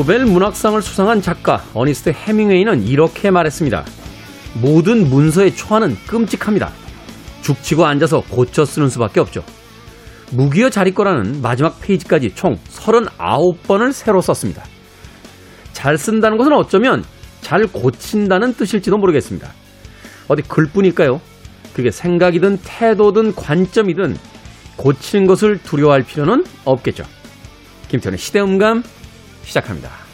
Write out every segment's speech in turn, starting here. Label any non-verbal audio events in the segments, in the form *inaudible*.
노벨 문학상을 수상한 작가 어니스트 해밍웨이는 이렇게 말했습니다. 모든 문서의 초안은 끔찍합니다. 죽치고 앉아서 고쳐 쓰는 수밖에 없죠. 무기여 자리 거라는 마지막 페이지까지 총 39번을 새로 썼습니다. 잘 쓴다는 것은 어쩌면 잘 고친다는 뜻일지도 모르겠습니다. 어디 글뿐일까요? 그게 생각이든 태도든 관점이든 고치는 것을 두려워할 필요는 없겠죠. 김태훈의 시대음감 시작합니다.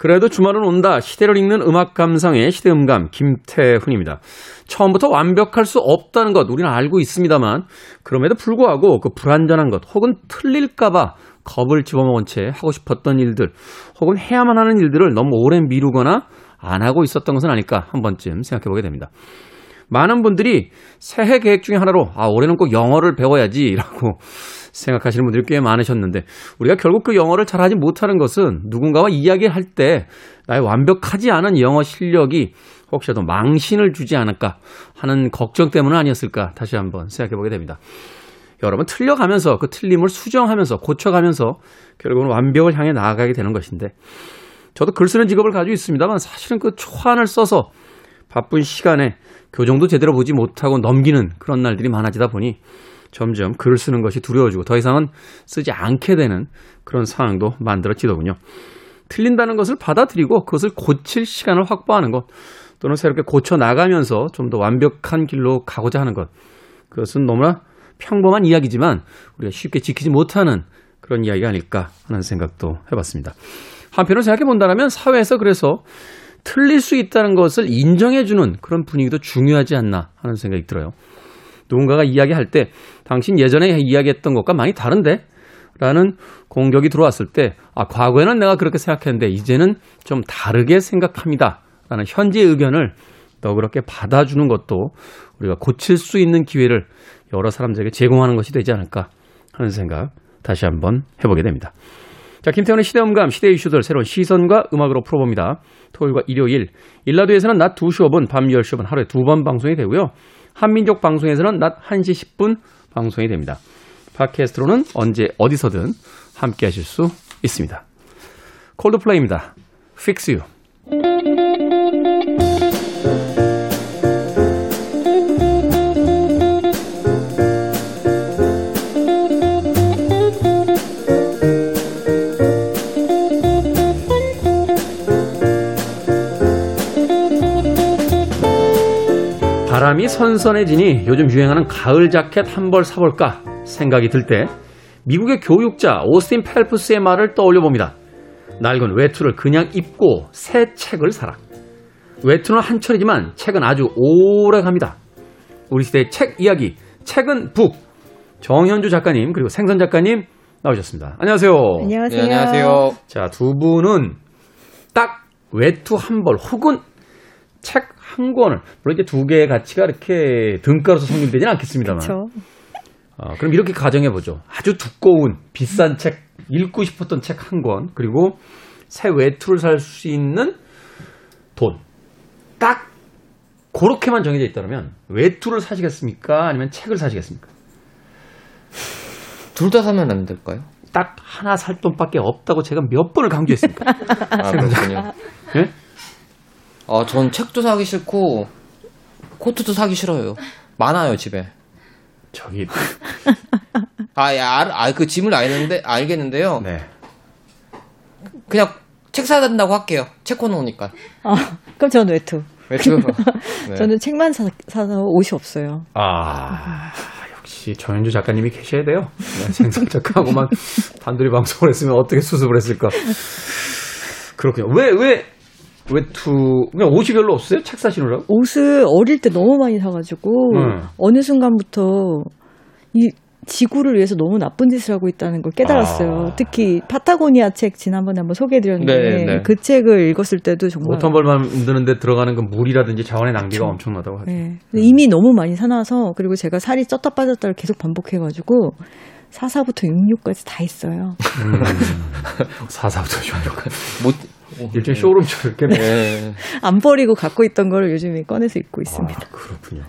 그래도 주말은 온다. 시대를 읽는 음악 감상의 시대음감 김태훈입니다. 처음부터 완벽할 수 없다는 것 우리는 알고 있습니다만 그럼에도 불구하고 그 불완전한 것 혹은 틀릴까봐 겁을 집어먹은 채 하고 싶었던 일들 혹은 해야만 하는 일들을 너무 오래 미루거나 안 하고 있었던 것은 아닐까 한 번쯤 생각해 보게 됩니다. 많은 분들이 새해 계획 중에 하나로 아 올해는 꼭 영어를 배워야지라고 *laughs* 생각하시는 분들이 꽤 많으셨는데 우리가 결국 그 영어를 잘하지 못하는 것은 누군가와 이야기할 때 나의 완벽하지 않은 영어 실력이 혹시라도 망신을 주지 않을까 하는 걱정 때문은 아니었을까 다시 한번 생각해 보게 됩니다. 여러분 틀려가면서 그 틀림을 수정하면서 고쳐가면서 결국은 완벽을 향해 나아가게 되는 것인데 저도 글 쓰는 직업을 가지고 있습니다만 사실은 그 초안을 써서 바쁜 시간에 교정도 제대로 보지 못하고 넘기는 그런 날들이 많아지다 보니 점점 글을 쓰는 것이 두려워지고 더 이상은 쓰지 않게 되는 그런 상황도 만들어지더군요. 틀린다는 것을 받아들이고 그것을 고칠 시간을 확보하는 것 또는 새롭게 고쳐 나가면서 좀 더 완벽한 길로 가고자 하는 것 그것은 너무나 평범한 이야기지만 우리가 쉽게 지키지 못하는 그런 이야기가 아닐까 하는 생각도 해봤습니다. 한편으로 생각해 본다면 사회에서 그래서 틀릴 수 있다는 것을 인정해주는 그런 분위기도 중요하지 않나 하는 생각이 들어요. 누군가가 이야기할 때 당신 예전에 이야기했던 것과 많이 다른데? 라는 공격이 들어왔을 때, 아, 과거에는 내가 그렇게 생각했는데, 이제는 좀 다르게 생각합니다. 라는 현재 의견을 너그럽게 받아주는 것도 우리가 고칠 수 있는 기회를 여러 사람들에게 제공하는 것이 되지 않을까 하는 생각 다시 한번 해보게 됩니다. 자, 김태훈의 시대음감, 시대 이슈들 새로운 시선과 음악으로 풀어봅니다. 토요일과 일요일, 일라드에서는 낮 2시 5분, 밤 10시 5분 하루에 두 번 방송이 되고요. 한민족 방송에서는 낮 1시 10분 방송이 됩니다. 팟캐스트로는 언제 어디서든 함께 하실 수 있습니다. 콜드플레이입니다. Fix You. 바람이 선선해지니 요즘 유행하는 가을 자켓 한 벌 사볼까 생각이 들 때 미국의 교육자 오스틴 펠프스의 말을 떠올려 봅니다. 낡은 외투를 그냥 입고 새 책을 사라. 외투는 한철이지만 책은 아주 오래 갑니다. 우리 시대의 책 이야기, 책은 북. 정현주 작가님 그리고 생선 작가님 나오셨습니다. 안녕하세요. 안녕하세요. 네, 안녕하세요. 자, 두 분은 딱 외투 한 벌 혹은 책 한 권을 물론 이제 두 개의 가치가 이렇게 등가로서 성립되지는 않겠습니다만. 그렇죠. 어, 그럼 이렇게 가정해 보죠. 아주 두꺼운 비싼 책 읽고 싶었던 책 한 권 그리고 새 외투를 살 수 있는 돈. 딱 그렇게만 정해져 있다면 외투를 사시겠습니까? 아니면 책을 사시겠습니까? 둘 다 사면 안 될까요? 딱 하나 살 돈밖에 없다고 제가 몇 번을 강조했습니까? *laughs* 아, 그렇군요. 예? 아, 전 책도 사기 싫고, 코트도 사기 싫어요. 많아요, 집에. 저기 아, 야, 알, 아, 그 짐을 알겠는데, 알겠는데요. 네. 그냥 책 사야 된다고 할게요. 책 코너니까. 아, 그럼 저는 외투. 외투. *laughs* 네. 저는 책만 사, 사서 옷이 없어요. 아, 역시 정현주 작가님이 계셔야 돼요. 네, 생선 작가하고만 단둘이 방송을 했으면 어떻게 수습을 했을까. 그렇군요. 왜, 왜, 외투, 그냥 옷이 별로 없어요? 책 사시느라고? 옷을 어릴 때 너무 많이 사가지고 음. 어느 순간부터 이 지구를 위해서 너무 나쁜 짓을 하고 있다는 걸 깨달았어요. 아. 특히 파타고니아 책 지난번에 한번 소개해드렸는데 네, 네. 그 책을 읽었을 때도 정말 오탄벌 만드는데 들어가는 그 물이라든지 자원의 낭비가 엄청나다고 하죠. 네. 근데 이미 너무 많이 사놔서 그리고 제가 살이 쪘다 빠졌다를 계속 반복해가지고 4사부터 66까지 다 있어요. 음. *laughs* 사사부터 쇼못 일종의 쇼룸처럼 이렇게 예. 안 버리고 갖고 있던 거를 요즘에 꺼내서 입고 있습니다. 아, 그렇군요.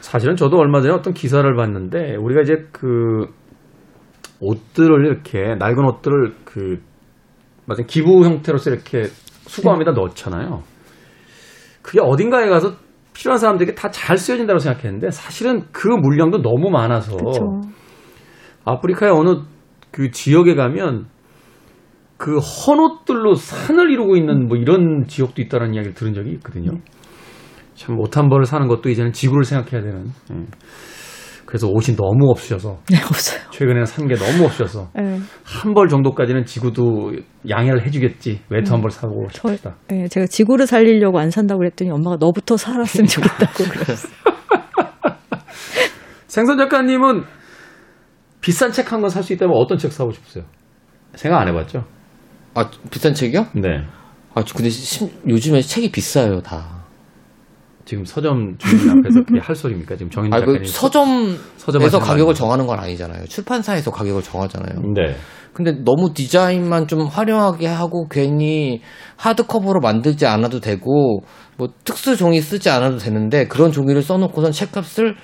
사실은 저도 얼마 전에 어떤 기사를 봤는데 우리가 이제 그 옷들을 이렇게 낡은 옷들을 그 맞아 기부 형태로서 이렇게 수거함에다 넣잖아요. 그게 어딘가에 가서 필요한 사람들에게 다 잘 쓰여진다고 생각했는데 사실은 그 물량도 너무 많아서 그렇죠. 아프리카의 어느 그 지역에 가면 그 헌옷들로 산을 이루고 있는 뭐 이런 지역도 있다는 이야기를 들은 적이 있거든요. 참 옷 한 벌을 사는 것도 이제는 지구를 생각해야 되는. 예. 그래서 옷이 너무 없으셔서 *laughs* 네, 없어요. 최근에는 산 게 너무 없으셔서 네. 한벌 정도까지는 지구도 양해를 해주겠지. 외투 한 벌 사고 저, 싶다. 네, 제가 지구를 살리려고 안 산다고 그랬더니 엄마가 너부터 살았으면 좋겠다고 *laughs* 그랬어요. *laughs* 생선 작가님은 비싼 책 한 권 살 수 있다면 어떤 책 사고 싶으세요? 생각 안 해봤죠? 아 비싼 책이요? 네. 아 근데 심- 요즘에 책이 비싸요 다. 지금 서점 주인 앞에서 그게 할 소리입니까? 지금 정인 아 작가님. 그 서점에서 서점에서 가격을 정하는 건 아니잖아요. 출판사에서 가격을 정하잖아요. 네. 근데 너무 디자인만 좀 화려하게 하고 괜히 하드커버로 만들지 않아도 되고 뭐 특수 종이 쓰지 않아도 되는데 그런 종이를 써놓고선 책값을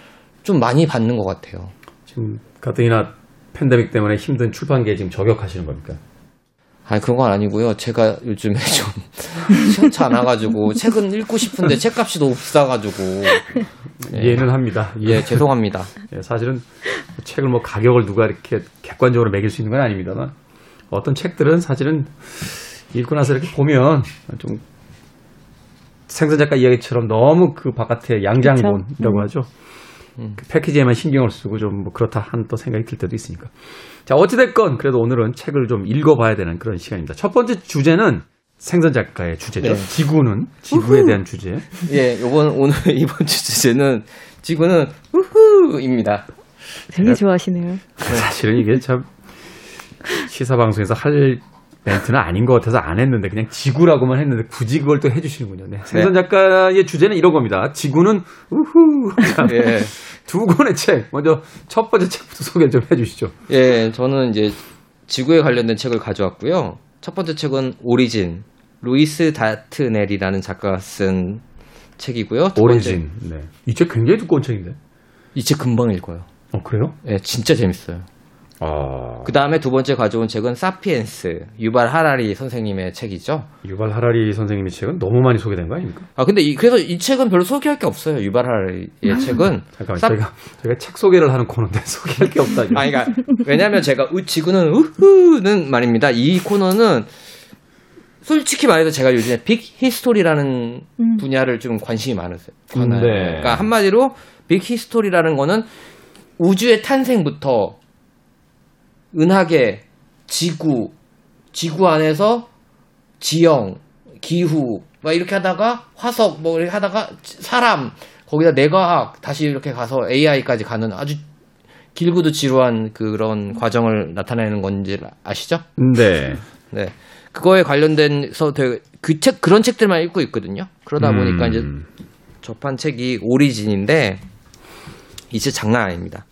좀 많이 받는 것 같아요. 지금 가뜩이나 팬데믹 때문에 힘든 출판계에 지금 저격하시는 겁니까? 아니 그런 건 아니고요. 제가 요즘에 좀 *laughs* 시원치 않아가지고 책은 읽고 싶은데 책값이 너무 비싸가지고 *laughs* 이해는 합니다. 예 죄송합니다. 예, 사실은 책을 뭐 가격을 누가 이렇게 객관적으로 매길 수 있는 건 아닙니다만 어떤 책들은 사실은 읽고 나서 이렇게 보면 좀 생선 작가 이야기처럼 너무 그 바깥에 양장본이라고 하죠. 그 패키지에만 신경을 쓰고 좀 뭐 그렇다 한 또 생각이 들 때도 있으니까. 자, 어찌됐건 그래도 오늘은 책을 좀 읽어봐야 되는 그런 시간입니다. 첫 번째 주제는 생선 작가의 주제죠. 네. 지구는 지구에 대한 주제. 예 요번 오늘 *laughs* 이번 주 주제는 지구는 우후입니다. 되게 좋아하시네요. 사실은 이게 참 시사 방송에서 할 멘트는 아닌 것 같아서 안 했는데 그냥 지구라고만 했는데 굳이 그걸 또 해주시는군요. 네. 생선 작가의 주제는 이런 겁니다. 지구는 우후. 자, *laughs* 예. 두 권의 책. 먼저 첫 번째 책부터 소개 좀 해주시죠. 예, 저는 이제 지구에 관련된 책을 가져왔고요. 첫 번째 책은 오리진, 루이스 다트넬이라는 작가가 쓴 책이고요. 두 오리진. 네. 이 책 굉장히 두꺼운 책인데. 이 책 금방 읽어요. 어 그래요? 예, 진짜 재밌어요. 아그 다음에 두 번째 가져온 책은 사피엔스, 유발 하라리 선생님의 책이죠. 유발 하라리 선생님의 책은 너무 많이 소개된 거 아닙니까? 아, 근데 이, 그래서 이 책은 별로 소개할 게 없어요. 유발 하라리의 책은. *laughs* 잠깐만 사- 저희가 저희가 책 소개를 하는 코너인데 *laughs* 소개할 게 없다. 지금. 아니, 그러니까 왜냐하면 제가 우, 지구는 우후는 말입니다. 이 코너는 솔직히 말해서 제가 요즘에 big history라는 음. 분야를 좀 관심이 많으세요. 음, 네. 그러니까 한마디로 big history라는 거는 우주의 탄생부터 은하계, 지구, 지구 안에서 지형, 기후 막 이렇게 하다가 화석 뭐 이렇게 하다가 사람 거기다 뇌과학 다시 이렇게 가서 AI까지 가는 아주 길고도 지루한 그런 과정을 나타내는 건지 아시죠? 네. 네. 그거에 관련된서 되게 그 책 그런 책들만 읽고 있거든요. 그러다 보니까 이제 음. 접한 책이 오리진인데 이책 장난 아닙니다.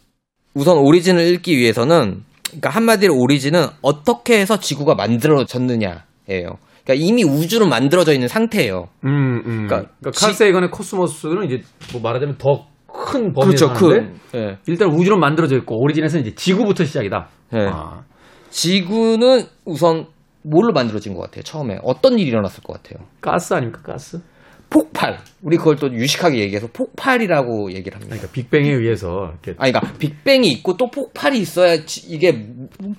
우선 오리진을 읽기 위해서는 그러니까 한마디로 오리진은 어떻게 해서 지구가 만들어졌느냐예요. 그러니까 이미 우주로 만들어져 있는 상태예요. 음, 음. 그러니까 그러니까, 지- 칼 세이건의 코스모스는 이제 뭐 말하자면 더큰 그렇죠. 범위에서 하는데 그 예. 일단 우주로 만들어져 있고 오리진에서는 이제 지구부터 시작이다. 예. 아, 지구는 우선 뭘로 만들어진 것 같아요? 처음에 어떤 일이 일어났을 것 같아요? 가스 아닙니까 가스? 폭발. 우리 그걸 또 유식하게 얘기해서 폭발이라고 얘기를 합니다. 그러니까 빅뱅에 의해서 이렇게 아니, 그러니까 빅뱅이 있고 또 폭발이 있어야 지- 이게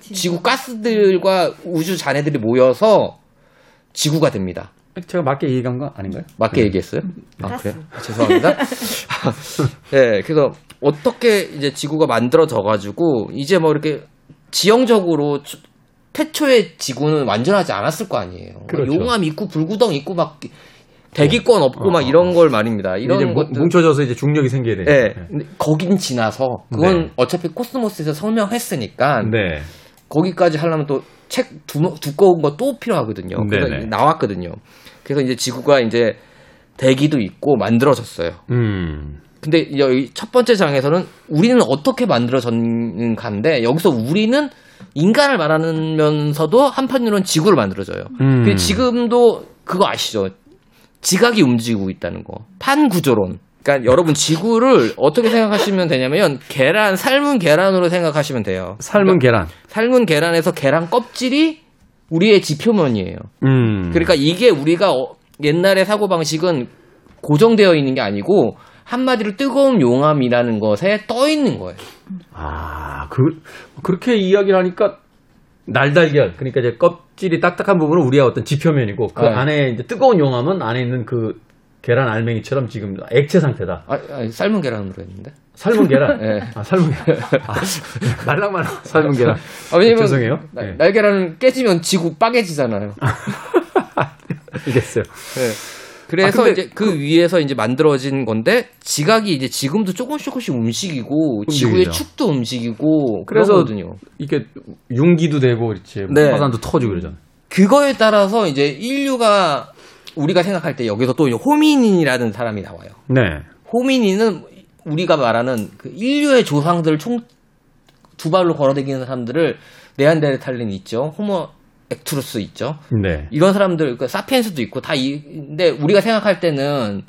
지구 가스들과 우주 잔해들이 모여서 지구가 됩니다. 제가 맞게 얘기한 거 아닌가요? 맞게 네. 얘기했어요? 아, 그래요? 아, 죄송합니다. *laughs* 네, 그래서 어떻게 이제 지구가 만들어져가지고 이제 뭐 이렇게 지형적으로 초- 태초의 지구는 완전하지 않았을 거 아니에요. 그렇죠. 용암 있고 불구덩 있고 막 대기권 없고 어, 막 어, 이런 걸 말입니다. 이런 뭉- 것들 뭉쳐져서 이제 중력이 생겨야 되니까. 네. 근데 거긴 지나서 그건 네. 어차피 코스모스에서 설명했으니까 네. 거기까지 하려면 또 책 두꺼운 거 또 필요하거든요. 그래서 네네. 나왔거든요. 그래서 이제 지구가 이제 대기도 있고 만들어졌어요. 음. 근데 여기 첫 번째 장에서는 우리는 어떻게 만들어졌는가인데 여기서 우리는 인간을 말하면서도 한편으로는 지구를 만들어져요. 음. 근데 지금도 그거 아시죠? 지각이 움직이고 있다는 거. 판구조론. 그러니까 여러분 지구를 어떻게 생각하시면 되냐면 계란 삶은 계란으로 생각하시면 돼요. 삶은 계란. 삶은 계란에서 계란 껍질이 우리의 지표면이에요. 음. 그러니까 이게 우리가 어- 옛날의 사고 방식은 고정되어 있는 게 아니고 한마디로 뜨거운 용암이라는 것에 떠 있는 거예요. 아, 그, 그렇게 이야기를 하니까 날달걀. 그러니까 이제 껍질이 딱딱한 부분은 우리의 어떤 지표면이고 그 네. 안에 이제 뜨거운 용암은 안에 있는 그 계란 알맹이처럼 지금 액체 상태다. 아, 아, 삶은 계란으로 했는데. 삶은 계란. 네. 아, 삶은 계란. 아, 말랑말랑 *laughs* 삶은 계란. 아, 왜냐면 죄송해요. 날- 네. 날계란은 깨지면 지구 빠개지잖아요. *laughs* 알겠어요. 네. 그래서 아, 이제 그 위에서 이제 만들어진 건데 지각이 이제 지금도 조금씩 조금씩 움직이고 지구의. 축도 움직이고 그래서 그러거든요. 이게 융기도 되고 그렇지. 네. 화산도 터지고 그러잖아요. 그거에 따라서 이제 인류가 우리가 생각할 때 여기서 또 호미닌이라는 사람이 나와요. 네. 호미닌은 우리가 말하는 그 인류의 조상들 총두 발로 걸어다니는 사람들을 네안데르탈린 있죠. 호모 액투루스 있죠. 네. 이런 사람들 그 사피엔스도 있고 다 이, 근데 우리가 생각할 때는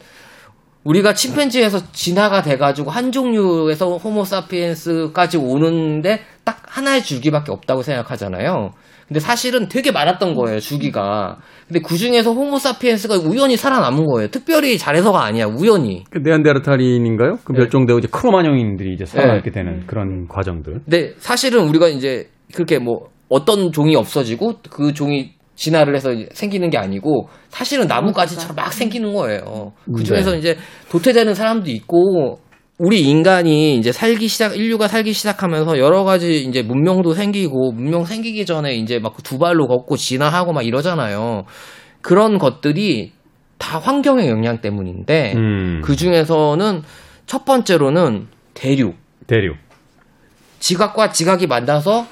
우리가 침팬지에서 진화가 돼가지고 한 종류에서 호모 사피엔스까지 오는데 딱 하나의 줄기밖에 없다고 생각하잖아요. 근데 사실은 되게 많았던 거예요, 주기가. 근데 그 중에서 호모 사피엔스가 우연히 살아남은 거예요. 특별히 잘해서가 아니야, 우연히. 그 네안데르탈인인가요? 그 네. 멸종되고 이제 크로마뇽인들이 이제 살아남게 되는 그런 과정들. 근데 사실은 우리가 이제 그렇게 뭐 어떤 종이 없어지고 그 종이 진화를 해서 생기는 게 아니고 사실은 나무가지처럼 막 생기는 거예요. 그 중에서 네. 이제 도태되는 사람도 있고 우리 인간이 이제 살기 시작 인류가 살기 시작하면서 여러 가지 이제 문명도 생기고 문명 생기기 전에 이제 막 두 발로 걷고 진화하고 막 이러잖아요. 그런 것들이 다 환경의 영향 때문인데 음. 그 중에서는 첫 번째로는 대륙 대륙. 지각과 지각이 만나서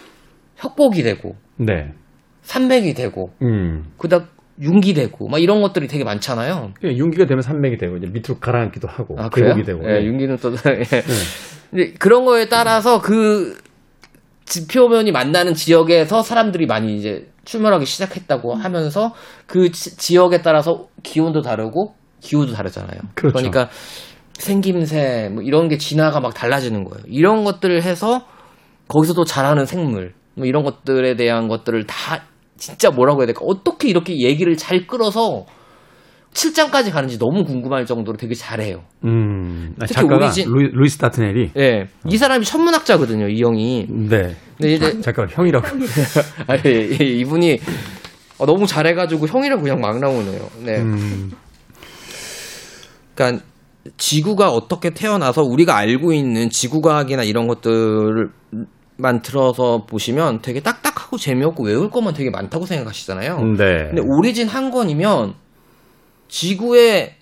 협곡이 되고 네. 산맥이 되고 음. 그다음 융기 되고 막 이런 것들이 되게 많잖아요. 그냥 융기가 되면 산맥이 되고 이제 밑으로 가라앉기도 하고 아? 계곡이 되고. 예, 융기는 또 *laughs* 예. 근데 그런 거에 따라서 그 지표면이 만나는 지역에서 사람들이 많이 이제 출몰하기 시작했다고 하면서 그 지, 지역에 따라서 기온도 다르고 기후도 다르잖아요. 그렇죠. 러니까 생김새 뭐 이런 게 진화가 막 달라지는 거예요. 이런 것들을 해서 거기서 또 자라는 생물 뭐 이런 것들에 대한 것들을 다 진짜 뭐라고 해야 될까? 어떻게 이렇게 얘기를 잘 끌어서 7장까지 가는지 너무 궁금할 정도로 되게 잘해요. 음. 아, 특히 작가가 집- 루이, 루이 스 다트넬이 예. 이 사람이 천문학자거든요, 이 형이. 네. 근데 이제, 잠깐 형이라고. 아니, 이- *laughs* 이분이 어, 너무 잘해가지고 형이라고 그냥 막 나오네요. 네. 음. 그러니까 지구가 어떻게 태어나서 우리가 알고 있는 지구과학이나 이런 것들 만 들어서 보시면 되게 딱딱하고 재미없고 외울 것만 되게 많다고 생각하시잖아요. 네. 근데 오리진 한 권이면 지구의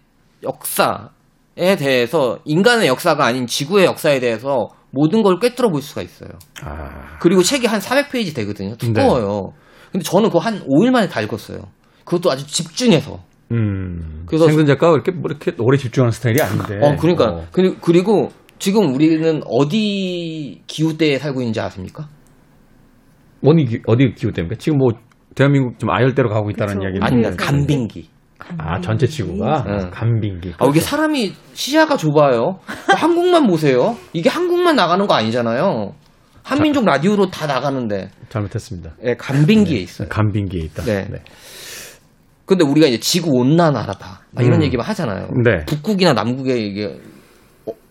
역사에 대해서 인간의 역사가 아닌 지구의 역사에 대해서 모든 걸 꿰뚫어 볼 수가 있어요. 아. 그리고 책이 한 400페이지 되거든요. 두꺼워요. 근데 저는 그거 한 5일 만에 다 읽었어요. 그것도 아주 집중해서. 음. 그래서- 생선 작가가 그렇게 뭐 이렇게 오래 집중하는 스타일이 아닌데. 어, 그러니까. 어. 그리고, 그리고 지금 우리는 어디 기후대에 살고 있는지 아십니까? 어디 기- 어디 기후 때문에 지금 뭐 대한민국 좀 아열대로 가고 있다는. 이야기는 아닙니다. 네. 간빙기. 아 전체 지구가 네. 간빙기. 아, 이게 사람이 시야가 좁아요. 한국만 보세요. 이게 한국만 나가는 거 아니잖아요. 한민족 라디오로 다 나가는데. 잘못했습니다. 예, 간빙기에 있어요. 간빙기에 있다. 네. 근데 우리가 이제 지구 온난 알아봐. 막 이런 음. 얘기만 하잖아요. 네. 북극이나 남극에 이게 어-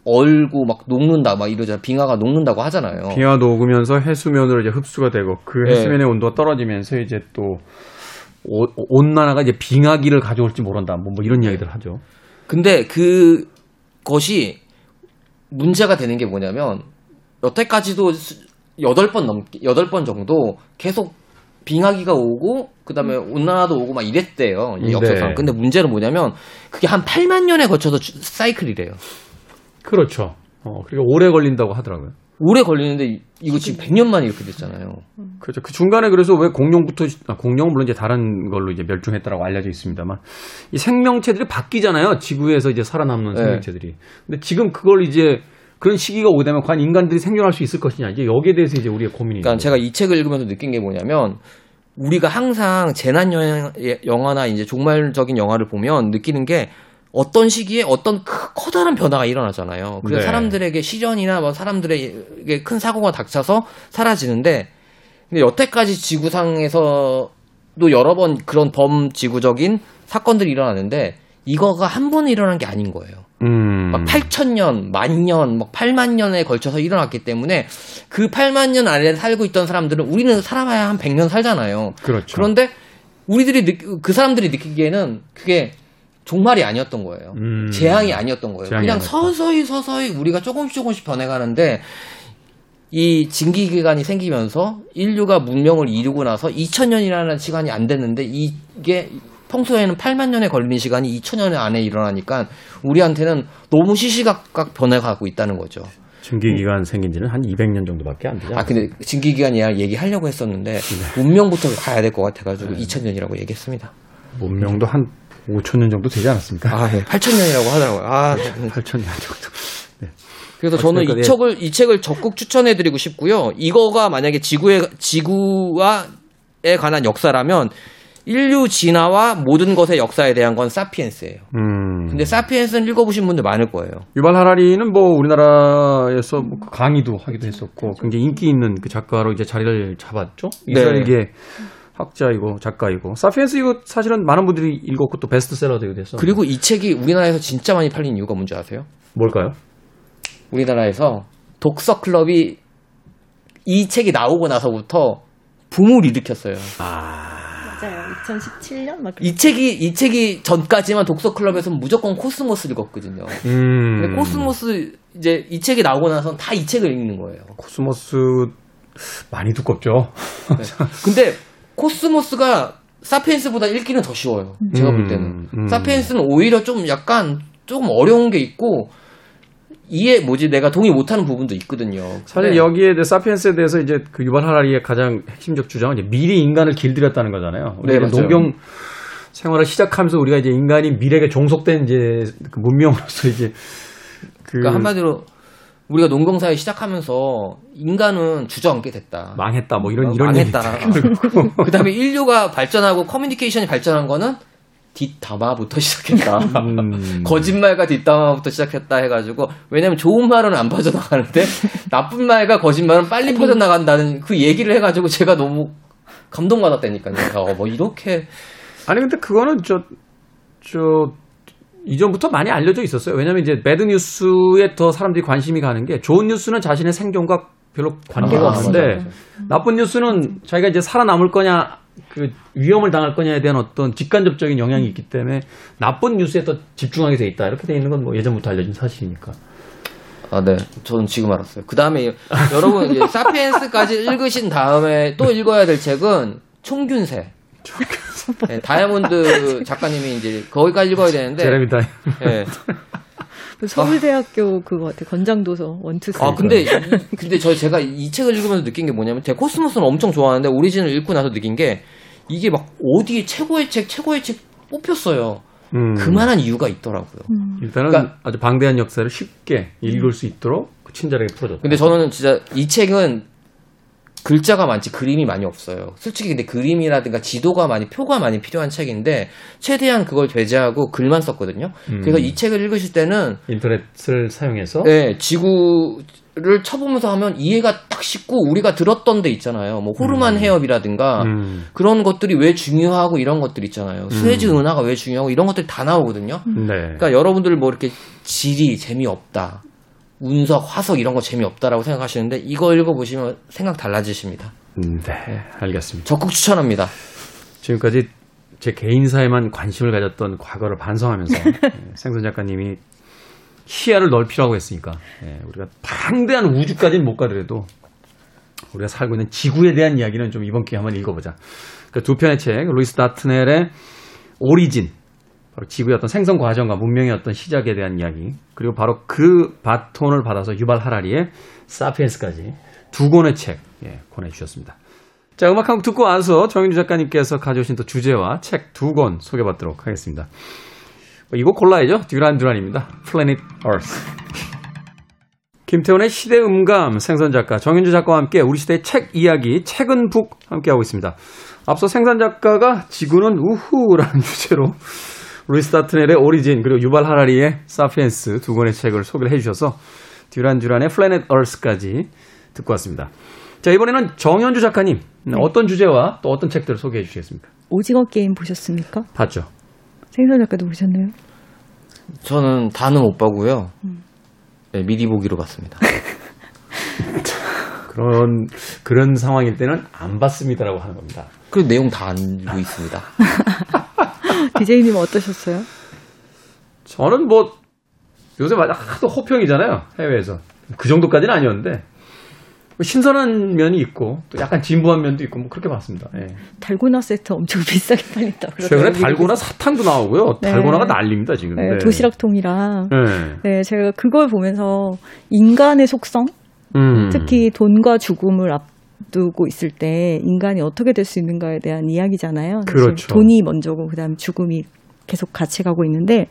얼고 막 녹는다 막 이러잖아요. 빙하가 녹는다고 하잖아요. 비가 녹으면서 해수면으로 이제 흡수가 되고 그 네. 해수면의 온도가 떨어지면서 이제 또 오- 온난화가 이제 빙하기를 가져올지 모른다. 뭐, 뭐 이런 이야기들 하죠. 근데 그 것이 문제가 되는 게 뭐냐면 여태까지도 수- 여덟 번 넘게 여덟 번 정도 계속 빙하기가 오고 그다음에 온난화도 오고 막 이랬대요. 이 역사상. 네. 근데 문제는 뭐냐면 그게 한 8만 년에 거쳐서 주- 사이클이래요. 그렇죠. 어, 그리고 오래 걸린다고 하더라고요. 오래 걸리는데 이- 이거 지금 100년 만에 이렇게 됐잖아요. 그렇죠. 그 중간에 그래서 왜 공룡부터 시- 아, 공룡은 물론 이제 다른 걸로 이제 멸종했다라고 알려져 있습니다만 이 생명체들이 바뀌잖아요. 지구에서 이제 살아남는 네. 생명체들이. 근데 지금 그걸 이제 그런 시기가 오게 되면 과연 인간들이 생존할 수 있을 것이냐 이제 여기에 대해서 이제 우리의 고민이. 그러니까 있는 제가 이 책을 읽으면서 느낀 게 뭐냐면 우리가 항상 재난 영화- 영화나 이제 종말적인 영화를 보면 느끼는 게 어떤 시기에 어떤 크- 커다란 변화가 일어나잖아요. 그래서 네. 사람들에게 시련이나 뭐 사람들에게 큰 사고가 닥쳐서 사라지는데 근데 여태까지 지구상에서도 여러 번 그런 범지구적인 사건들이 일어나는데 이거가 한 번에 일어난 게 아닌 거예요. 음. 막 8천 년, 만 년, 막 8만 년에 걸쳐서 일어났기 때문에 그 8만 년 안에 살고 있던 사람들은 우리는 살아봐야 한 100년 살잖아요. 그렇죠. 그런데 우리들이 느, 그 사람들이 느끼기에는 그게 종말이 아니었던 거예요. 음. 재앙이 아니었던 거예요. 재앙이 그냥 아니었다. 서서히 서서히 우리가 조금씩 조금씩 변해가는데 이 징기 기간이 생기면서 인류가 문명을 이루고 나서 2000년이라는 시간이 안 됐는데 이게 평소에는 8만 년에 걸리는 시간이 2000년 안에 일어나니까 우리한테는 너무 시시각각 변해가고 있다는 거죠. 증기 기간 생긴 지는 한 200년 정도밖에 안 되죠. 아 근데 징기 기간이 얘기하려고 했었는데 네. 문명부터 가야 될 것 같아가지고 2000년이라고 얘기했습니다. 문명도 한 5천 년 정도 되지 않았습니까? 아, 예. 8천 년이라고 하더라고요. 아, 8천 년 정도. 그래서 저는 이 책을 이 책을 적극 추천해드리고 싶고요. 이거가 만약에 지구의 지구와에 관한 역사라면 인류 진화와 모든 것의 역사에 대한 건 사피엔스예요. 음. 근데 사피엔스는 읽어보신 분들 많을 거예요. 유발 하라리는 뭐 우리나라에서 뭐그 강의도 하기도 했었고 굉장히 인기 있는 그 작가로 이제 자리를 잡았죠. 네. 이스라엘계 학자이고 작가이고 사피엔스 이거 사실은 많은 분들이 읽었고 또 베스트셀러 되기도 했어. 그리고 이 책이 우리나라에서 진짜 많이 팔린 이유가 뭔지 아세요? 뭘까요? 우리나라에서 독서 클럽이 이 책이 나오고 나서부터 붐을 일으켰어요. 맞아요. 2017년 막 이 책이 이 책이 전까지만 독서 클럽에서는 무조건 코스모스 읽었거든요. 음. 근데 코스모스 이제 이 책이 나오고 나서는 다 이 책을 읽는 거예요. 코스모스 많이 두껍죠. 근데 코스모스가 사피엔스보다 읽기는 더 쉬워요. 제가 볼 때는. 음, 음. 사피엔스는 오히려 좀 약간 조금 어려운 게 있고 이해 뭐지 내가 동의 못하는 부분도 있거든요. 사실 근데 여기에 대해 사피엔스에 대해서 이제 그 유발 하라리의 가장 핵심적 주장은 이제 미리 인간을 길들였다는 거잖아요. 네, 우리가 맞아요. 농경 생활을 시작하면서 우리가 이제 인간이 미래에 종속된 이제 그 문명으로서 이제 그 그러니까 한마디로 우리가 농경사회 시작하면서 인간은 주저앉게 됐다. 망했다 뭐 이런 어, 이런 망했다. 얘기들. *laughs* 그다음에 인류가 발전하고 커뮤니케이션이 발전한 거는 뒷담화부터 *laughs* 시작했다. 음. 거짓말과 뒷담화부터 시작했다 해가지고 왜냐면 좋은 말은 안 퍼져나가는데 *laughs* 나쁜 말과 거짓말은 빨리 퍼져나간다는 그 얘기를 해가지고 제가 너무 감동받았다니까요. 어, 뭐 이렇게 아니 근데 그거는 저저 이전부터 많이 알려져 있었어요. 왜냐하면 이제 배드 뉴스에 더 사람들이 관심이 가는 게 좋은 뉴스는 자신의 생존과 별로 관계가 아, 없는데 맞아. 나쁜 뉴스는 자기가 이제 살아남을 거냐 그 위험을 당할 거냐에 대한 어떤 직간접적인 영향이 있기 때문에 나쁜 뉴스에 더 집중하게 돼 있다 이렇게 돼 있는 건 뭐 예전부터 알려진 사실이니까. 아, 네. 저는 지금 알았어요. 그 다음에 여러분 이제 사피엔스까지 읽으신 다음에 또 읽어야 될 책은 총균세. 네, 다이아몬드 작가님이 이제 거기까지 읽어야 되는데. 제레미 다이. 예. 그 서울대학교 그거 같아. 건장도서 원투 아 근데 이- 근데 저 제가 이 책을 읽으면서 느낀 게 뭐냐면 제가 코스모스는 엄청 좋아하는데 오리진을 읽고 나서 느낀 게 이게 막 어디에 최고의 책 최고의 책 뽑혔어요. 음. 그만한 이유가 있더라고요. 일단은 그러니까- 아주 방대한 역사를 쉽게 읽을 수 있도록 친절하게 풀어줬다. 근데 저는 진짜 이 책은 글자가 많지 그림이 많이 없어요. 솔직히 근데 그림이라든가 지도가 많이 표가 많이 필요한 책인데 최대한 그걸 배제하고 글만 썼거든요. 음. 그래서 이 책을 읽으실 때는 인터넷을 사용해서 네, 지구 를 쳐보면서 하면 이해가 딱 쉽고 우리가 들었던 데 있잖아요. 뭐 호르만 해협이라든가 음. 그런 것들이 왜 중요하고 이런 것들 있잖아요. 스웨즈 은하가 왜 중요하고 이런 것들이 다 나오거든요. 네. 그러니까 여러분들 뭐 이렇게 지리 재미없다. 운석, 화석 이런 거 재미없다라고 생각하시는데 이거 읽어보시면 생각 달라지십니다. 음, 네, 알겠습니다. 적극 추천합니다. 지금까지 제 개인사에만 관심을 가졌던 과거를 반성하면서 *laughs* 예, 생선 작가님이 시야를 넓히라고 했으니까 예, 우리가 방대한 우주까지는 못 가더라도 우리가 살고 있는 지구에 대한 이야기는 좀 이번 기회에 한번 읽어보자. 그두 편의 책, 루이스 다트넬의 오리진, 바로 지구의 어떤 생성 과정과 문명의 어떤 시작에 대한 이야기, 그리고 바로 그 바톤을 받아서 유발 하라리의 사피엔스까지 두 권의 책 예, 권해주셨습니다. 자, 음악 한 곡 듣고 와서 정윤주 작가님께서 가져오신 또 주제와 책 두 권 소개받도록 하겠습니다. 이거 골라야죠. 듀란 듀란입니다. Planet Earth. 김태훈의 시대 음감 생선 작가 정현주 작가와 함께 우리 시대의 책 이야기 책은 book 함께 하고 있습니다. 앞서 생선 작가가 지구는 우후라는 *laughs* 주제로 루이스 다트넬의 오리진 그리고 유발 하라리의 사피엔스 두 권의 책을 소개를 해주셔서 듀란 듀란의 Planet Earth까지 듣고 왔습니다. 자 이번에는 정현주 작가님 어떤 주제와 또 어떤 책들을 소개해 주시겠습니까? 오징어 게임 보셨습니까? 봤죠. 생선 작가도 보셨나요? 저는 다는 못 봐고요. 네, 미리 보기로 봤습니다. *laughs* 그런 그런 상황일 때는 안 봤습니다라고 하는 겁니다. 그 내용 다 알고 있습니다. *laughs* 디제이님 어떠셨어요? 저는 뭐 요새 막 하도 호평이잖아요 해외에서 그 정도까지는 아니었는데 뭐 신선한 면이 있고 또 약간 진부한 면도 있고 뭐 그렇게 봤습니다. 예. 달고나 세트 엄청 *laughs* 비싸게 팔린다. 최근에 달고나 사탕도 나오고요. 네. 달고나가 난립니다 지금. 네, 네. 도시락통이랑 네. 네, 제가 그걸 보면서 인간의 속성, 음. 특히 돈과 죽음을 앞 두고 있을 때 인간이 어떻게 될 수 있는가에 대한 이야기잖아요. 그렇죠. 돈이 먼저고 그다음 죽음이 계속 같이 가고 있는데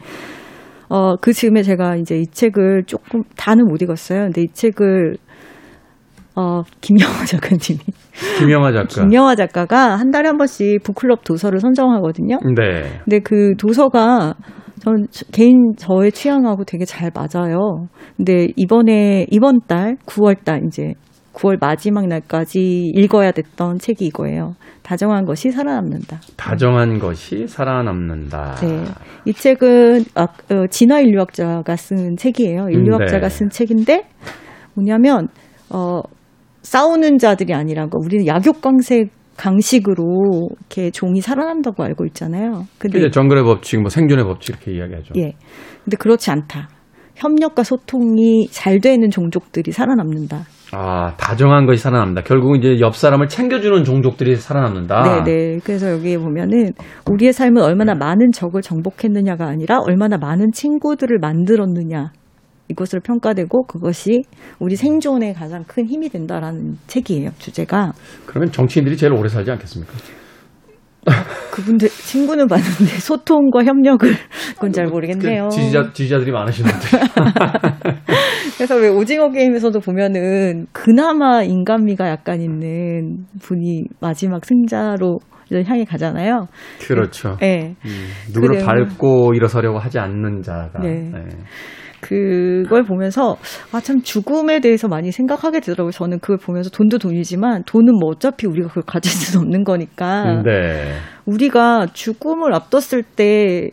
어, 그 즈음에 제가 이제 이 책을 조금 다는 못 읽었어요. 근데 이 책을 어, 김영하 *laughs* 작가님이 김영하 작가. 김영하 작가가 한 달에 한 번씩 북클럽 도서를 선정하거든요. 네. 근데 그 도서가 전 개인 저의 취향하고 되게 잘 맞아요. 근데 이번에 이번 달 9월 달 이제 9월 마지막 날까지 읽어야 됐던 책이 이거예요. 다정한 것이 살아남는다. 다정한 것이 살아남는다. 네. 이 책은 아, 어, 진화 인류학자가 쓴 책이에요. 인류학자가 네. 쓴 책인데 뭐냐면 어 싸우는 자들이 아니라 그 우리는 약육강색 강식으로 이렇게 종이 살아난다고 알고 있잖아요. 근데 이제 정글의 법칙, 뭐 생존의 법칙 이렇게 이야기하죠. 예. 근데 그렇지 않다. 협력과 소통이 잘 되는 종족들이 살아남는다. 아, 다정한 것이 살아남는다. 결국은 이제 옆 사람을 챙겨주는 종족들이 살아남는다. 네, 네. 그래서 여기에 보면은 우리의 삶은 얼마나 많은 적을 정복했느냐가 아니라 얼마나 많은 친구들을 만들었느냐. 이것을 평가되고 그것이 우리 생존에 가장 큰 힘이 된다라는 책이에요. 주제가 그러면 정치인들이 제일 오래 살지 않겠습니까? *laughs* 그분들 친구는 많은데 소통과 협력을 *laughs* 그건 잘 모르겠네요. 그 지지자 지지자들이 많으신 분들. *laughs* 그래서 왜 오징어 게임에서도 보면은 그나마 인간미가 약간 있는 분이 마지막 승자로 향해 가잖아요. 그렇죠. 네. 음, 누구를 그래요. 밟고 일어서려고 하지 않는 자가. 네. 그걸 보면서 아 참 죽음에 대해서 많이 생각하게 되더라고요. 저는 그걸 보면서 돈도 돈이지만 돈은 뭐 어차피 우리가 그걸 가질 수는 없는 거니까 네. 우리가 죽음을 앞뒀을 때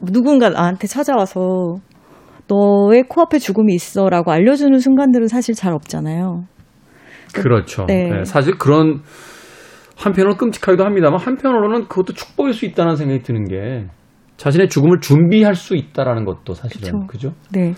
누군가 나한테 찾아와서 너의 코앞에 죽음이 있어라고 알려주는 순간들은 사실 잘 없잖아요. 그렇죠. 네. 네, 사실 그런 한편으로는 끔찍하기도 합니다만 한편으로는 그것도 축복일 수 있다는 생각이 드는 게 자신의 죽음을 준비할 수 있다라는 것도 사실은. 그죠? 네.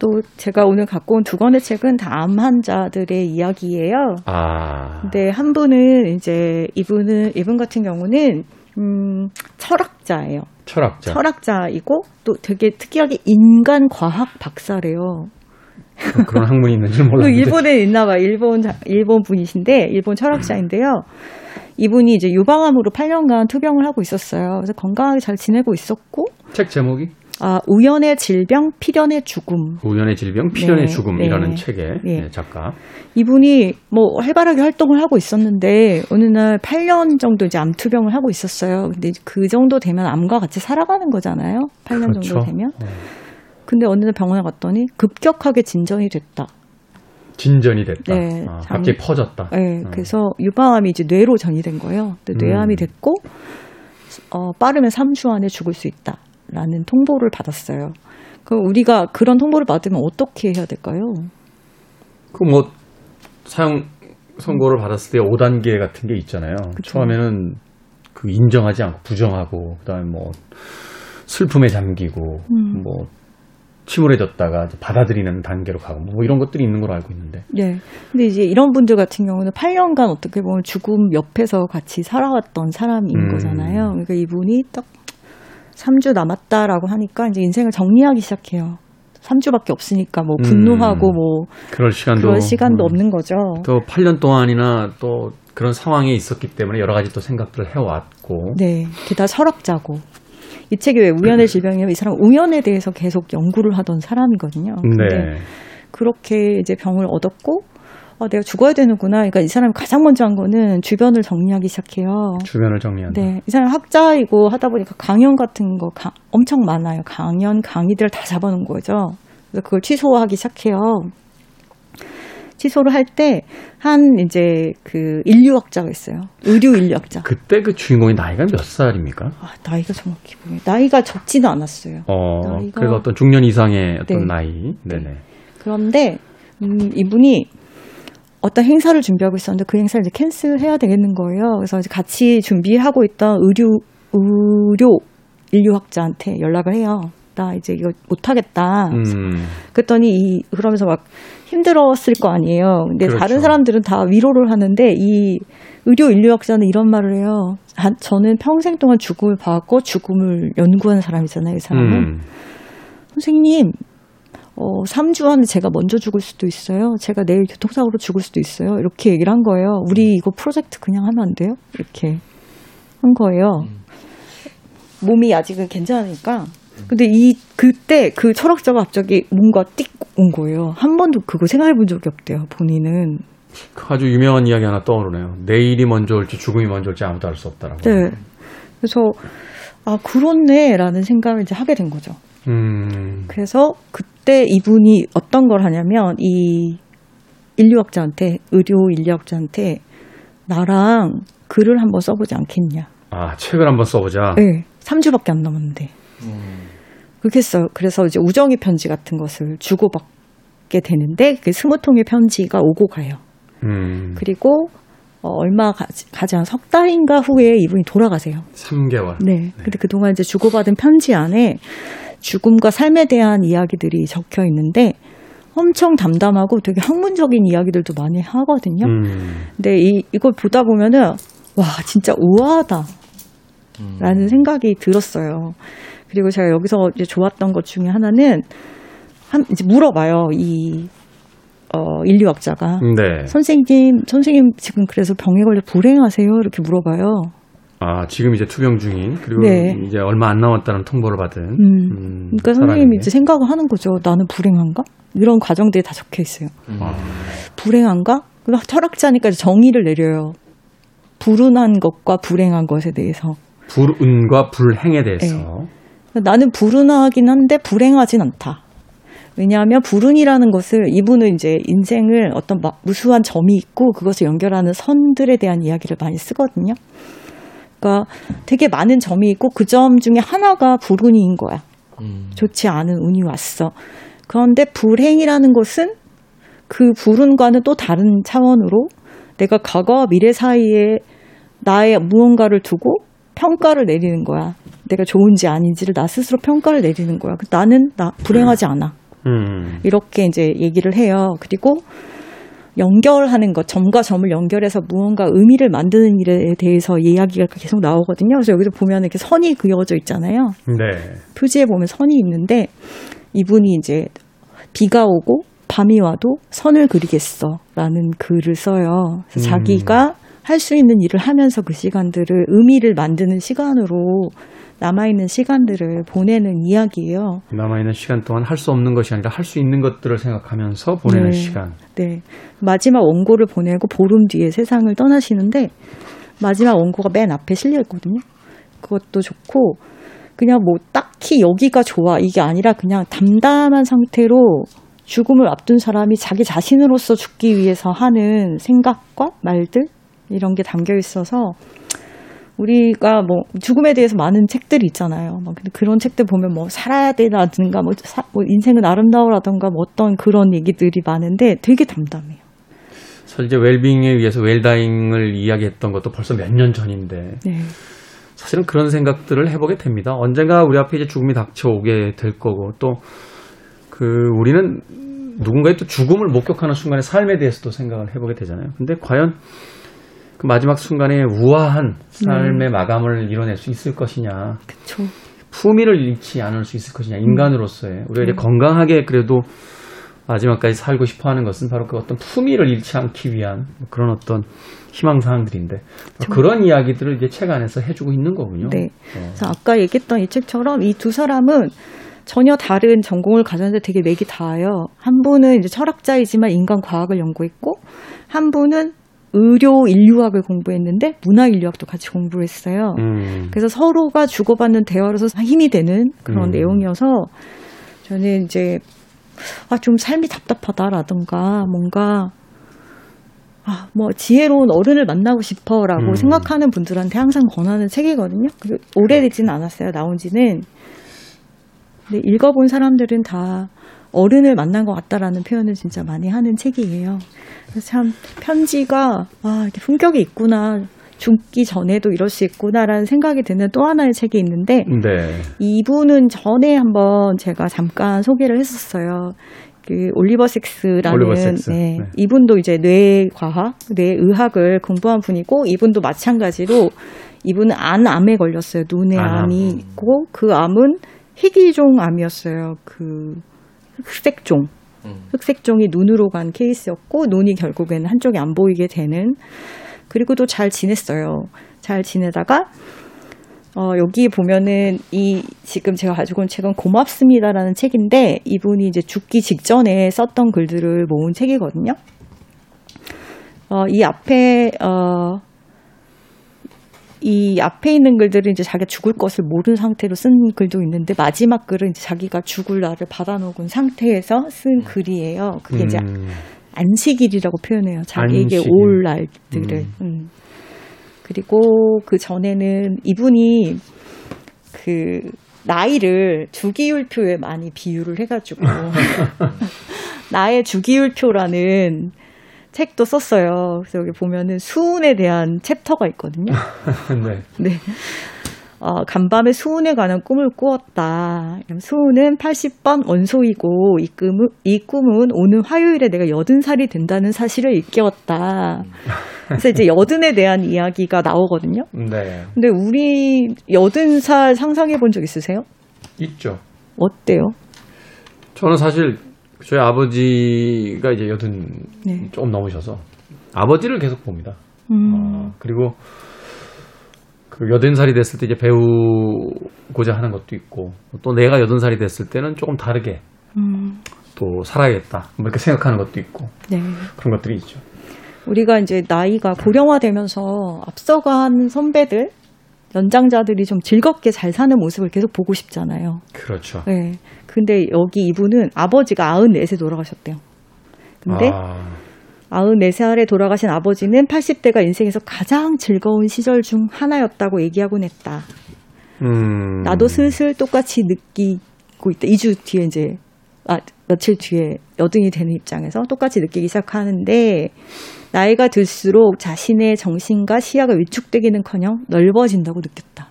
또 제가 오늘 갖고 온 두 권의 책은 다 암 환자들의 이야기예요. 아. 근데 한 분은 이제 이분은 이분 같은 경우는 음, 철학자예요. 철학자. 철학자이고 또 되게 특이하게 인간 과학 박사래요. 어, 그런 학문이 있는지 또 몰랐는데. 일본에 있나 봐. 일본 자- 일본 분이신데 일본 철학자인데요. 이분이 이제 유방암으로 8년간 투병을 하고 있었어요. 그래서 건강하게 잘 지내고 있었고 책 제목이 아, 우연의 질병, 필연의 죽음. 우연의 질병, 필연의 네, 죽음이라는 네. 책의 네. 네, 작가. 이분이 뭐 활발하게 활동을 하고 있었는데 어느 날 8년 정도 이제 암 투병을 하고 있었어요. 근데 그 정도 되면 암과 같이 살아가는 거잖아요. 8년 그렇죠. 정도 되면. 네. 근데 어느 날 병원에 갔더니 급격하게 진전이 됐다. 진전이 됐다. 네, 아, 참- 갑자기 퍼졌다. 네, 음. 그래서 유방암이 이제 뇌로 전이된 거예요. 뇌암이 음. 됐고 어, 빠르면 3주 안에 죽을 수 있다 라는 통보를 받았어요. 그럼 우리가 그런 통보를 받으면 어떻게 해야 될까요? 그 뭐 사형 선고를 받았을 때 5단계 같은 게 있잖아요. 그쵸. 처음에는 그 인정하지 않고 부정하고 그다음에 뭐 슬픔에 잠기고 음. 뭐 침울해졌다가 받아들이는 단계로 가고 뭐 이런 것들이 있는 걸로 알고 있는데. 네. 근데 이제 이런 분들 같은 경우는 8년간 어떻게 보면 죽음 옆에서 같이 살아왔던 사람인 음. 거잖아요. 그러니까 이분이 딱 3주 남았다라고 하니까 이제 인생을 정리하기 시작해요. 3주밖에 없으니까 뭐 분노하고 음. 뭐 그럴 시간도 그럴 시간도 음, 없는 거죠. 또 8년 동안이나 또 그런 상황에 있었기 때문에 여러 가지 또 생각들을 해왔고. 네. 게다가 철학자고. 이 책이 왜 우연의 질병이냐면 이 사람 은 우연에 대해서 계속 연구를 하던 사람이거든요. 근데 네. 그렇게 이제 병을 얻었고 아, 내가 죽어야 되는구나. 그러니까 이 사람이 가장 먼저 한 거는 주변을 정리하기 시작해요. 주변을 정리한다. 네, 이 사람 학자이고 하다 보니까 강연 같은 거 가- 엄청 많아요. 강연, 강의들 다 잡아놓은 거죠. 그래서 그걸 취소하기 시작해요. 취소를 할 때 한 이제 그 인류학자가 있어요. 의료 인류학자. 그때 그 주인공이 나이가 몇 살입니까? 아, 나이가 정확히 보면 나이가 적지도 않았어요. 어, 나이가- 그래서 어떤 중년 이상의 어떤 네. 나이. 네네. 그런데 음, 이분이 어떤 행사를 준비하고 있었는데 그 행사를 이제 캔슬해야 되겠는 거예요. 그래서 이제 같이 준비하고 있던 의료 의료 인류학자한테 연락을 해요. 나 이제 이거 못 하겠다. 음, 그랬더니 이 그러면서 막 힘들었을 거 아니에요. 근데 그렇죠. 다른 사람들은 다 위로를 하는데 이 의료 인류학자는 이런 말을 해요. 아, 저는 평생 동안 죽음을 봐왔고 죽음을 연구한 사람이잖아요. 이 사람은. 음. 선생님, 어, 3주 안에 제가 먼저 죽을 수도 있어요. 제가 내일 교통사고로 죽을 수도 있어요. 이렇게 얘기를 한 거예요. 우리 이거 프로젝트 그냥 하면 안 돼요? 이렇게 한 거예요. 몸이 아직은 괜찮으니까. 근데 이, 그때 그 철학자가 갑자기 뭔가 띡 온 거예요. 한 번도 그거 생각해 본 적이 없대요, 본인은. 그 아주 유명한 이야기 하나 떠오르네요. 내일이 먼저 올지 죽음이 먼저 올지 아무도 알 수 없다라고. 네. 그래서, 아, 그렇네. 라는 생각을 이제 하게 된 거죠. 음, 그래서 그때 이분이 어떤 걸 하냐면 이 인류학자한테 의료 인류학자한테 나랑 글을 한번 써보지 않겠냐. 아 책을 한번 써보자. 네, 3주밖에 안 남았는데 그렇게 했어요. 그래서 이제 우정의 편지 같은 것을 주고받게 되는데 그 스무 통의 편지가 오고 가요. 음, 그리고 어, 얼마 가지, 가지 않은 석 달인가 후에 이분이 돌아가세요. 3개월. 네. 근데 그동안 이제 주고받은 편지 안에 죽음과 삶에 대한 이야기들이 적혀 있는데 엄청 담담하고 되게 학문적인 이야기들도 많이 하거든요. 음, 근데 이, 이걸 보다 보면은 와, 진짜 우아하다. 라는 생각이 들었어요. 그리고 제가 여기서 이제 좋았던 것 중에 하나는 한, 이제 물어봐요. 이, 어, 인류학자가. 네. 선생님, 선생님 지금 그래서 병에 걸려 불행하세요? 이렇게 물어봐요. 아 지금 이제 투병 중인 그리고 네. 이제 얼마 안 남았다는 통보를 받은. 음. 음, 그러니까 선생님이. 이제 생각을 하는 거죠. 나는 불행한가? 이런 과정들이 다 적혀 있어요. 아, 불행한가? 그럼 철학자니까 정의를 내려요. 불운한 것과 불행한 것에 대해서. 불운과 불행에 대해서. 나는 불운하긴 한데 불행하진 않다. 왜냐하면 불운이라는 것을 이분은 이제 인생을 어떤 막 무수한 점이 있고 그것을 연결하는 선들에 대한 이야기를 많이 쓰거든요. 그러니까 되게 많은 점이 있고 그 점 중에 하나가 불운인 거야. 음. 좋지 않은 운이 왔어. 그런데 불행이라는 것은 그 불운과는 또 다른 차원으로 내가 과거와 미래 사이에 나의 무언가를 두고 평가를 내리는 거야. 내가 좋은지 아닌지를 나 스스로 평가를 내리는 거야. 나는 나 불행하지 않아. 음, 이렇게 이제 얘기를 해요. 그리고 연결하는 것, 점과 점을 연결해서 무언가 의미를 만드는 일에 대해서 이야기가 계속 나오거든요. 그래서 여기서 보면 이렇게 선이 그려져 있잖아요. 네. 표지에 보면 선이 있는데 이분이 이제 비가 오고 밤이 와도 선을 그리겠어라는 글을 써요. 음. 자기가 할 수 있는 일을 하면서 그 시간들을 의미를 만드는 시간으로 남아있는 시간들을 보내는 이야기예요. 남아있는 시간 동안 할 수 없는 것이 아니라 할 수 있는 것들을 생각하면서 보내는 네. 시간. 네. 마지막 원고를 보내고 보름 뒤에 세상을 떠나시는데 마지막 원고가 맨 앞에 실려 있거든요. 그것도 좋고 그냥 뭐 딱히 여기가 좋아 이게 아니라 그냥 담담한 상태로 죽음을 앞둔 사람이 자기 자신으로서 죽기 위해서 하는 생각과 말들 이런 게 담겨 있어서 우리가 뭐 죽음에 대해서 많은 책들이 있잖아요. 막 근데 그런 책들 보면 뭐 살아야 되라든가 뭐, 사- 뭐 인생은 아름다워라든가 뭐 어떤 그런 얘기들이 많은데 되게 담담해요. 사실 이제 웰빙에 의해서 웰다잉을 이야기했던 것도 벌써 몇 년 전인데 네. 사실은 그런 생각들을 해보게 됩니다. 언젠가 우리 앞에 이제 죽음이 닥쳐오게 될 거고 또 그 우리는 누군가의 또 죽음을 목격하는 순간의 삶에 대해서도 생각을 해보게 되잖아요. 근데 과연 그 마지막 순간에 우아한 삶의 마감을 이뤄낼 수 있을 것이냐, 그쵸. 품위를 잃지 않을 수 있을 것이냐, 인간으로서의 우리가 이제 건강하게 그래도 마지막까지 살고 싶어 하는 것은 바로 그 어떤 품위를 잃지 않기 위한 뭐 그런 어떤 희망 사항들인데 그런 이야기들을 이제 책 안에서 해주고 있는 거군요. 네. 어. 그래서 아까 얘기했던 이 책처럼 이 두 사람은 전혀 다른 전공을 가졌는데 되게 맥이 닿아요. 한 분은 이제 철학자이지만 인간 과학을 연구했고, 한 분은 의료 인류학을 공부했는데 문화 인류학도 같이 공부를 했어요. 음. 그래서 서로가 주고받는 대화로서 힘이 되는 그런 음. 내용이어서 저는 이제 아 좀 삶이 답답하다라든가 뭔가 아 뭐 지혜로운 어른을 만나고 싶어라고 음. 생각하는 분들한테 항상 권하는 책이거든요. 그 오래되지는 않았어요. 나온 지는. 근데 읽어본 사람들은 다 어른을 만난 것 같다라는 표현을 진짜 많이 하는 책이에요. 그래서 참 편지가 아 이렇게 품격이 있구나. 죽기 전에도 이럴 수 있구나라는 생각이 드는 또 하나의 책이 있는데 네. 이분은 전에 한번 제가 잠깐 소개를 했었어요. 그 올리버 섹스라는 올리버 섹스. 네, 네. 이분도 이제 뇌과학, 뇌의학을 공부한 분이고 이분도 마찬가지로 이분은 안 암에 걸렸어요. 눈에. 암이 있고 그 암은 희귀종 암이었어요. 그 흑색종. 음. 흑색종이 눈으로 간 케이스였고 눈이 결국에는 한쪽이 안 보이게 되는 그리고도 잘 지냈어요. 잘 지내다가 어, 여기 보면은 이 지금 제가 가지고 온 책은 고맙습니다라는 책인데 이분이 이제 죽기 직전에 썼던 글들을 모은 책이거든요. 어, 이 앞에 어, 이 앞에 있는 글들은 이제 자기가 죽을 것을 모르는 상태로 쓴 글도 있는데 마지막 글은 이제 자기가 죽을 날을 받아놓은 상태에서 쓴 글이에요. 그게 이제 음. 안식일이라고 표현해요. 자기에게 안식일. 올 날들을. 음. 그리고 그 전에는 이분이 그 나이를 주기율표에 많이 비유를 해가지고 *laughs* *laughs* 나의 주기율표라는 책도 썼어요. 그래서 여기 보면은 수운에 대한 챕터가 있거든요. *laughs* 네. 네. 어, 간밤에 수운에 관한 꿈을 꾸었다. 수운은 80번 원소이고 이 꿈은, 이 꿈은 오는 화요일에 내가 여든 살이 된다는 사실을 일깨웠다. 그래서 이제 여든에 대한 이야기가 나오거든요. 네. 근데 우리 여든 살 상상해 본 적 있으세요? 있죠. 어때요? 저는 사실 저희 아버지가 이제 여든 네. 조금 넘으셔서 아버지를 계속 봅니다. 음, 어, 그리고 그 여든 살이 됐을 때 이제 배우고자 하는 것도 있고 또 내가 여든 살이 됐을 때는 조금 다르게 음, 또 살아야겠다 뭐 이렇게 생각하는 것도 있고 네. 그런 것들이 있죠. 우리가 이제 나이가 고령화되면서 앞서간 선배들, 연장자들이 좀 즐겁게 잘 사는 모습을 계속 보고 싶잖아요. 그렇죠. 네. 근데 여기 이분은 아버지가 94세 돌아가셨대요. 근데 아, 94살에 돌아가신 아버지는 80대가 인생에서 가장 즐거운 시절 중 하나였다고 얘기하곤 했다. 음, 나도 슬슬 똑같이 느끼고 있다. 2주 뒤에 이제, 아, 며칠 뒤에 여든이 되는 입장에서 똑같이 느끼기 시작하는데, 나이가 들수록 자신의 정신과 시야가 위축되기는 커녕 넓어진다고 느꼈다.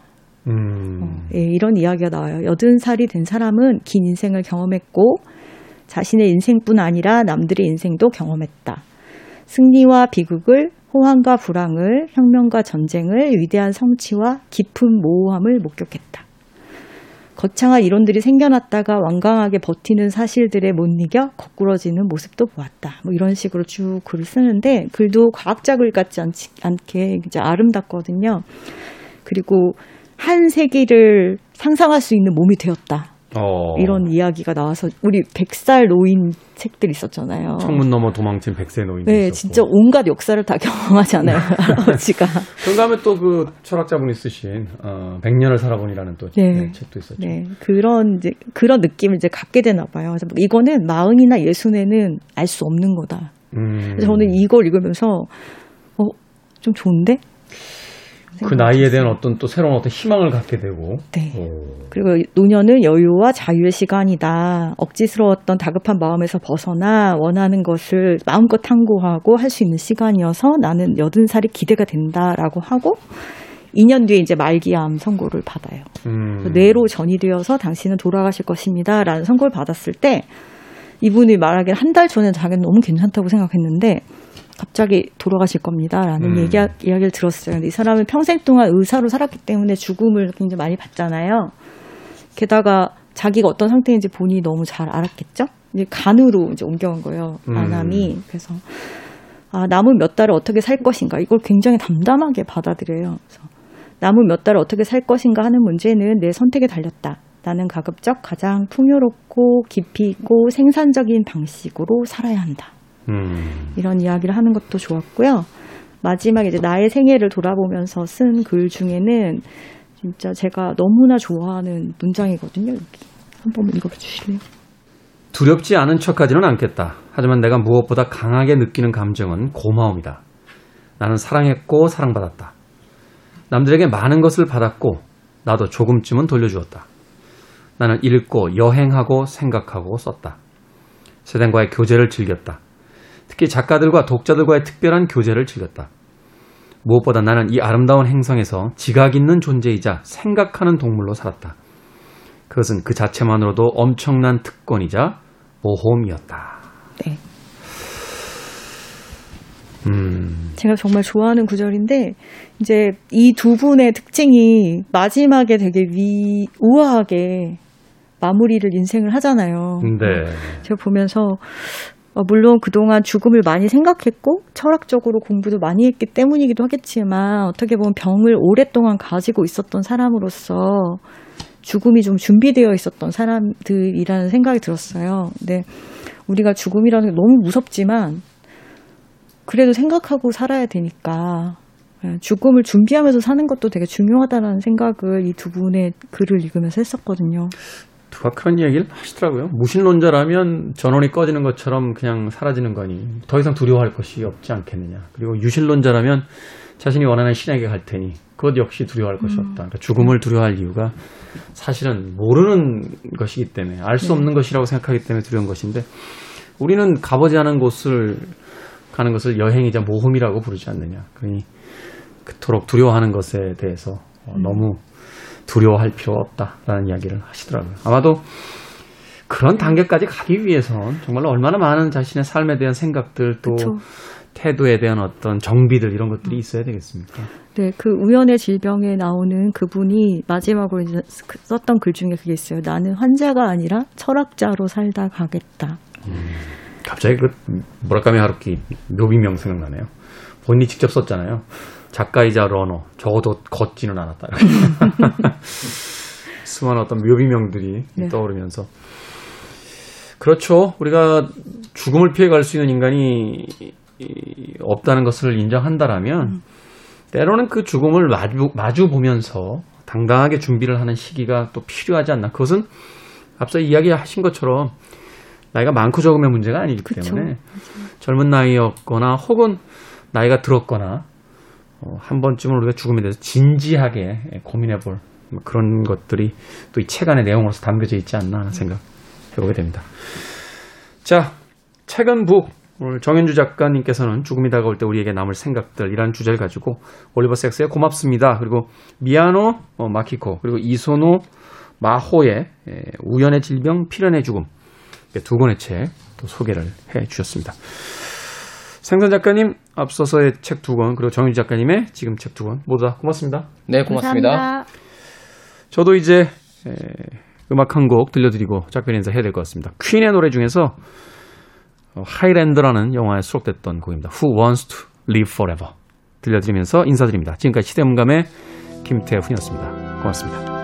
음, 어, 예, 이런 이야기가 나와요. 여든 살이 된 사람은 긴 인생을 경험했고, 자신의 인생뿐 아니라 남들의 인생도 경험했다. 승리와 비극을, 호황과 불황을, 혁명과 전쟁을, 위대한 성취와 깊은 모호함을 목격했다. 거창한 이론들이 생겨났다가 완강하게 버티는 사실들에 못 이겨 거꾸러지는 모습도 보았다. 뭐 이런 식으로 쭉 글을 쓰는데 글도 과학자 글 같지 않지, 않게 이제 아름답거든요. 그리고 한 세기를 상상할 수 있는 몸이 되었다. 어, 이런 이야기가 나와서 우리 백살 노인 책들 있었잖아요. 창문 넘어 도망친 백세 노인. 네, 진짜 온갖 역사를 다 경험하잖아요. 할아버지가. 그다음에 또 그 철학자분이 쓰신 어, 백년을 살아보니라는 또 네. 네, 책도 있었죠. 네, 그런 이제 그런 느낌을 이제 갖게 되나 봐요. 그래서 이거는 마흔이나 예순에는 알 수 없는 거다. 음, 그래서 저는 이걸 읽으면서 어, 좀 좋은데? 그 나이에 대한 어떤 또 새로운 어떤 희망을 갖게 되고. 네. 오. 그리고 노년은 여유와 자유의 시간이다. 억지스러웠던 다급한 마음에서 벗어나 원하는 것을 마음껏 탐구하고 할 수 있는 시간이어서 나는 여든 살이 기대가 된다라고 하고 2년 뒤에 이제 말기암 선고를 받아요. 음. 뇌로 전이 되어서 당신은 돌아가실 것입니다라는 선고를 받았을 때 이분이 말하기에 한달 전에 자기는 너무 괜찮다고 생각했는데 갑자기 돌아가실 겁니다라는 음. 얘기, 이야기를 들었어요. 근데 이 사람은 평생 동안 의사로 살았기 때문에 죽음을 굉장히 많이 봤잖아요. 게다가 자기가 어떤 상태인지 본인이 너무 잘 알았겠죠? 이제 간으로 이제 옮겨온 거예요. 음. 안암이. 그래서 아, 남은 몇 달을 어떻게 살 것인가 이걸 굉장히 담담하게 받아들여요. 그래서 남은 몇 달을 어떻게 살 것인가 하는 문제는 내 선택에 달렸다. 나는 가급적 가장 풍요롭고 깊이 있고 생산적인 방식으로 살아야 한다. 음. 이런 이야기를 하는 것도 좋았고요. 마지막에 이제 나의 생애를 돌아보면서 쓴 글 중에는 진짜 제가 너무나 좋아하는 문장이거든요. 여기 한번 읽어봐 주실래요? 두렵지 않은 척하지는 않겠다. 하지만 내가 무엇보다 강하게 느끼는 감정은 고마움이다. 나는 사랑했고 사랑받았다. 남들에게 많은 것을 받았고 나도 조금쯤은 돌려주었다. 나는 읽고 여행하고 생각하고 썼다. 세상과의 교제를 즐겼다. 특히 작가들과 독자들과의 특별한 교제를 즐겼다. 무엇보다 나는 이 아름다운 행성에서 지각 있는 존재이자 생각하는 동물로 살았다. 그것은 그 자체만으로도 엄청난 특권이자 모험이었다. 네. 음, 제가 정말 좋아하는 구절인데 이제 이 두 분의 특징이 마지막에 되게 위 우아하게 마무리를 인생을 하잖아요. 네. 제가 보면서 어, 물론 그동안 죽음을 많이 생각했고 철학적으로 공부도 많이 했기 때문이기도 하겠지만 어떻게 보면 병을 오랫동안 가지고 있었던 사람으로서 죽음이 좀 준비되어 있었던 사람들이라는 생각이 들었어요. 근데 우리가 죽음이라는 게 너무 무섭지만 그래도 생각하고 살아야 되니까 예, 죽음을 준비하면서 사는 것도 되게 중요하다는 생각을 이 두 분의 글을 읽으면서 했었거든요. 누가 그런 얘기를 하시더라고요. 무신론자라면 전원이 꺼지는 것처럼 그냥 사라지는 거니 더 이상 두려워할 것이 없지 않겠느냐. 그리고 유신론자라면 자신이 원하는 신에게 갈 테니 그것 역시 두려워할 것이 없다. 그러니까 죽음을 두려워할 이유가 사실은 모르는 것이기 때문에 알 수 없는 것이라고 생각하기 때문에 두려운 것인데 우리는 가보지 않은 곳을 가는 것을 여행이자 모험이라고 부르지 않느냐. 그러니 그토록 두려워하는 것에 대해서 어, 너무 두려워할 필요가 없다라는 이야기를 하시더라고요. 아마도 그런 단계까지 가기 위해선 정말 얼마나 많은 자신의 삶에 대한 생각들 또 그쵸. 태도에 대한 어떤 정비들 이런 것들이 있어야 되겠습니까? 네, 그 우연의 질병에 나오는 그분이 마지막으로 이제 그 썼던 글 중에 그게 있어요. 나는 환자가 아니라 철학자로 살다 가겠다. 갑자기 그 무라카미 하루키 묘비명 생각나네요. 본인이 직접 썼잖아요. 작가이자 러너 적어도 걷지는 않았다. *laughs* 수많은 어떤 묘비명들이 네. 떠오르면서 그렇죠. 우리가 죽음을 피해갈 수 있는 인간이 이, 없다는 것을 인정한다라면 때로는 그 죽음을 마주, 마주 보면서 당당하게 준비를 하는 시기가 또 필요하지 않나. 그것은 앞서 이야기하신 것처럼 나이가 많고 적음의 문제가 아니기 그쵸. 때문에 젊은 나이였거나 혹은 나이가 들었거나 어, 한 번쯤은 우리가 죽음에 대해서 진지하게 고민해 볼 그런 것들이 또 이 책 안의 내용으로서 담겨져 있지 않나 하는 생각 해보게 됩니다. 자, 책은 북. 오늘 정현주 작가님께서는 죽음이 다가올 때 우리에게 남을 생각들이라는 주제를 가지고 올리버 섹스의 고맙습니다. 그리고 미아노 어, 마키코 그리고 이소노 마호의 에, 우연의 질병 필연의 죽음 두 권의 책 또 소개를 해 주셨습니다. 생선 작가님 앞서서의 책 두 권 그리고 정윤주 작가님의 지금 책 두 권 모두 다 고맙습니다. 네, 고맙습니다. 감사합니다. 저도 이제 에, 음악 한 곡 들려드리고 작별 인사 해야 될 것 같습니다. 퀸의 노래 중에서 어, 하이랜드라는 영화에 수록됐던 곡입니다. Who Wants to Live Forever 들려드리면서 인사드립니다. 지금까지 시대음감의 김태훈이었습니다. 고맙습니다.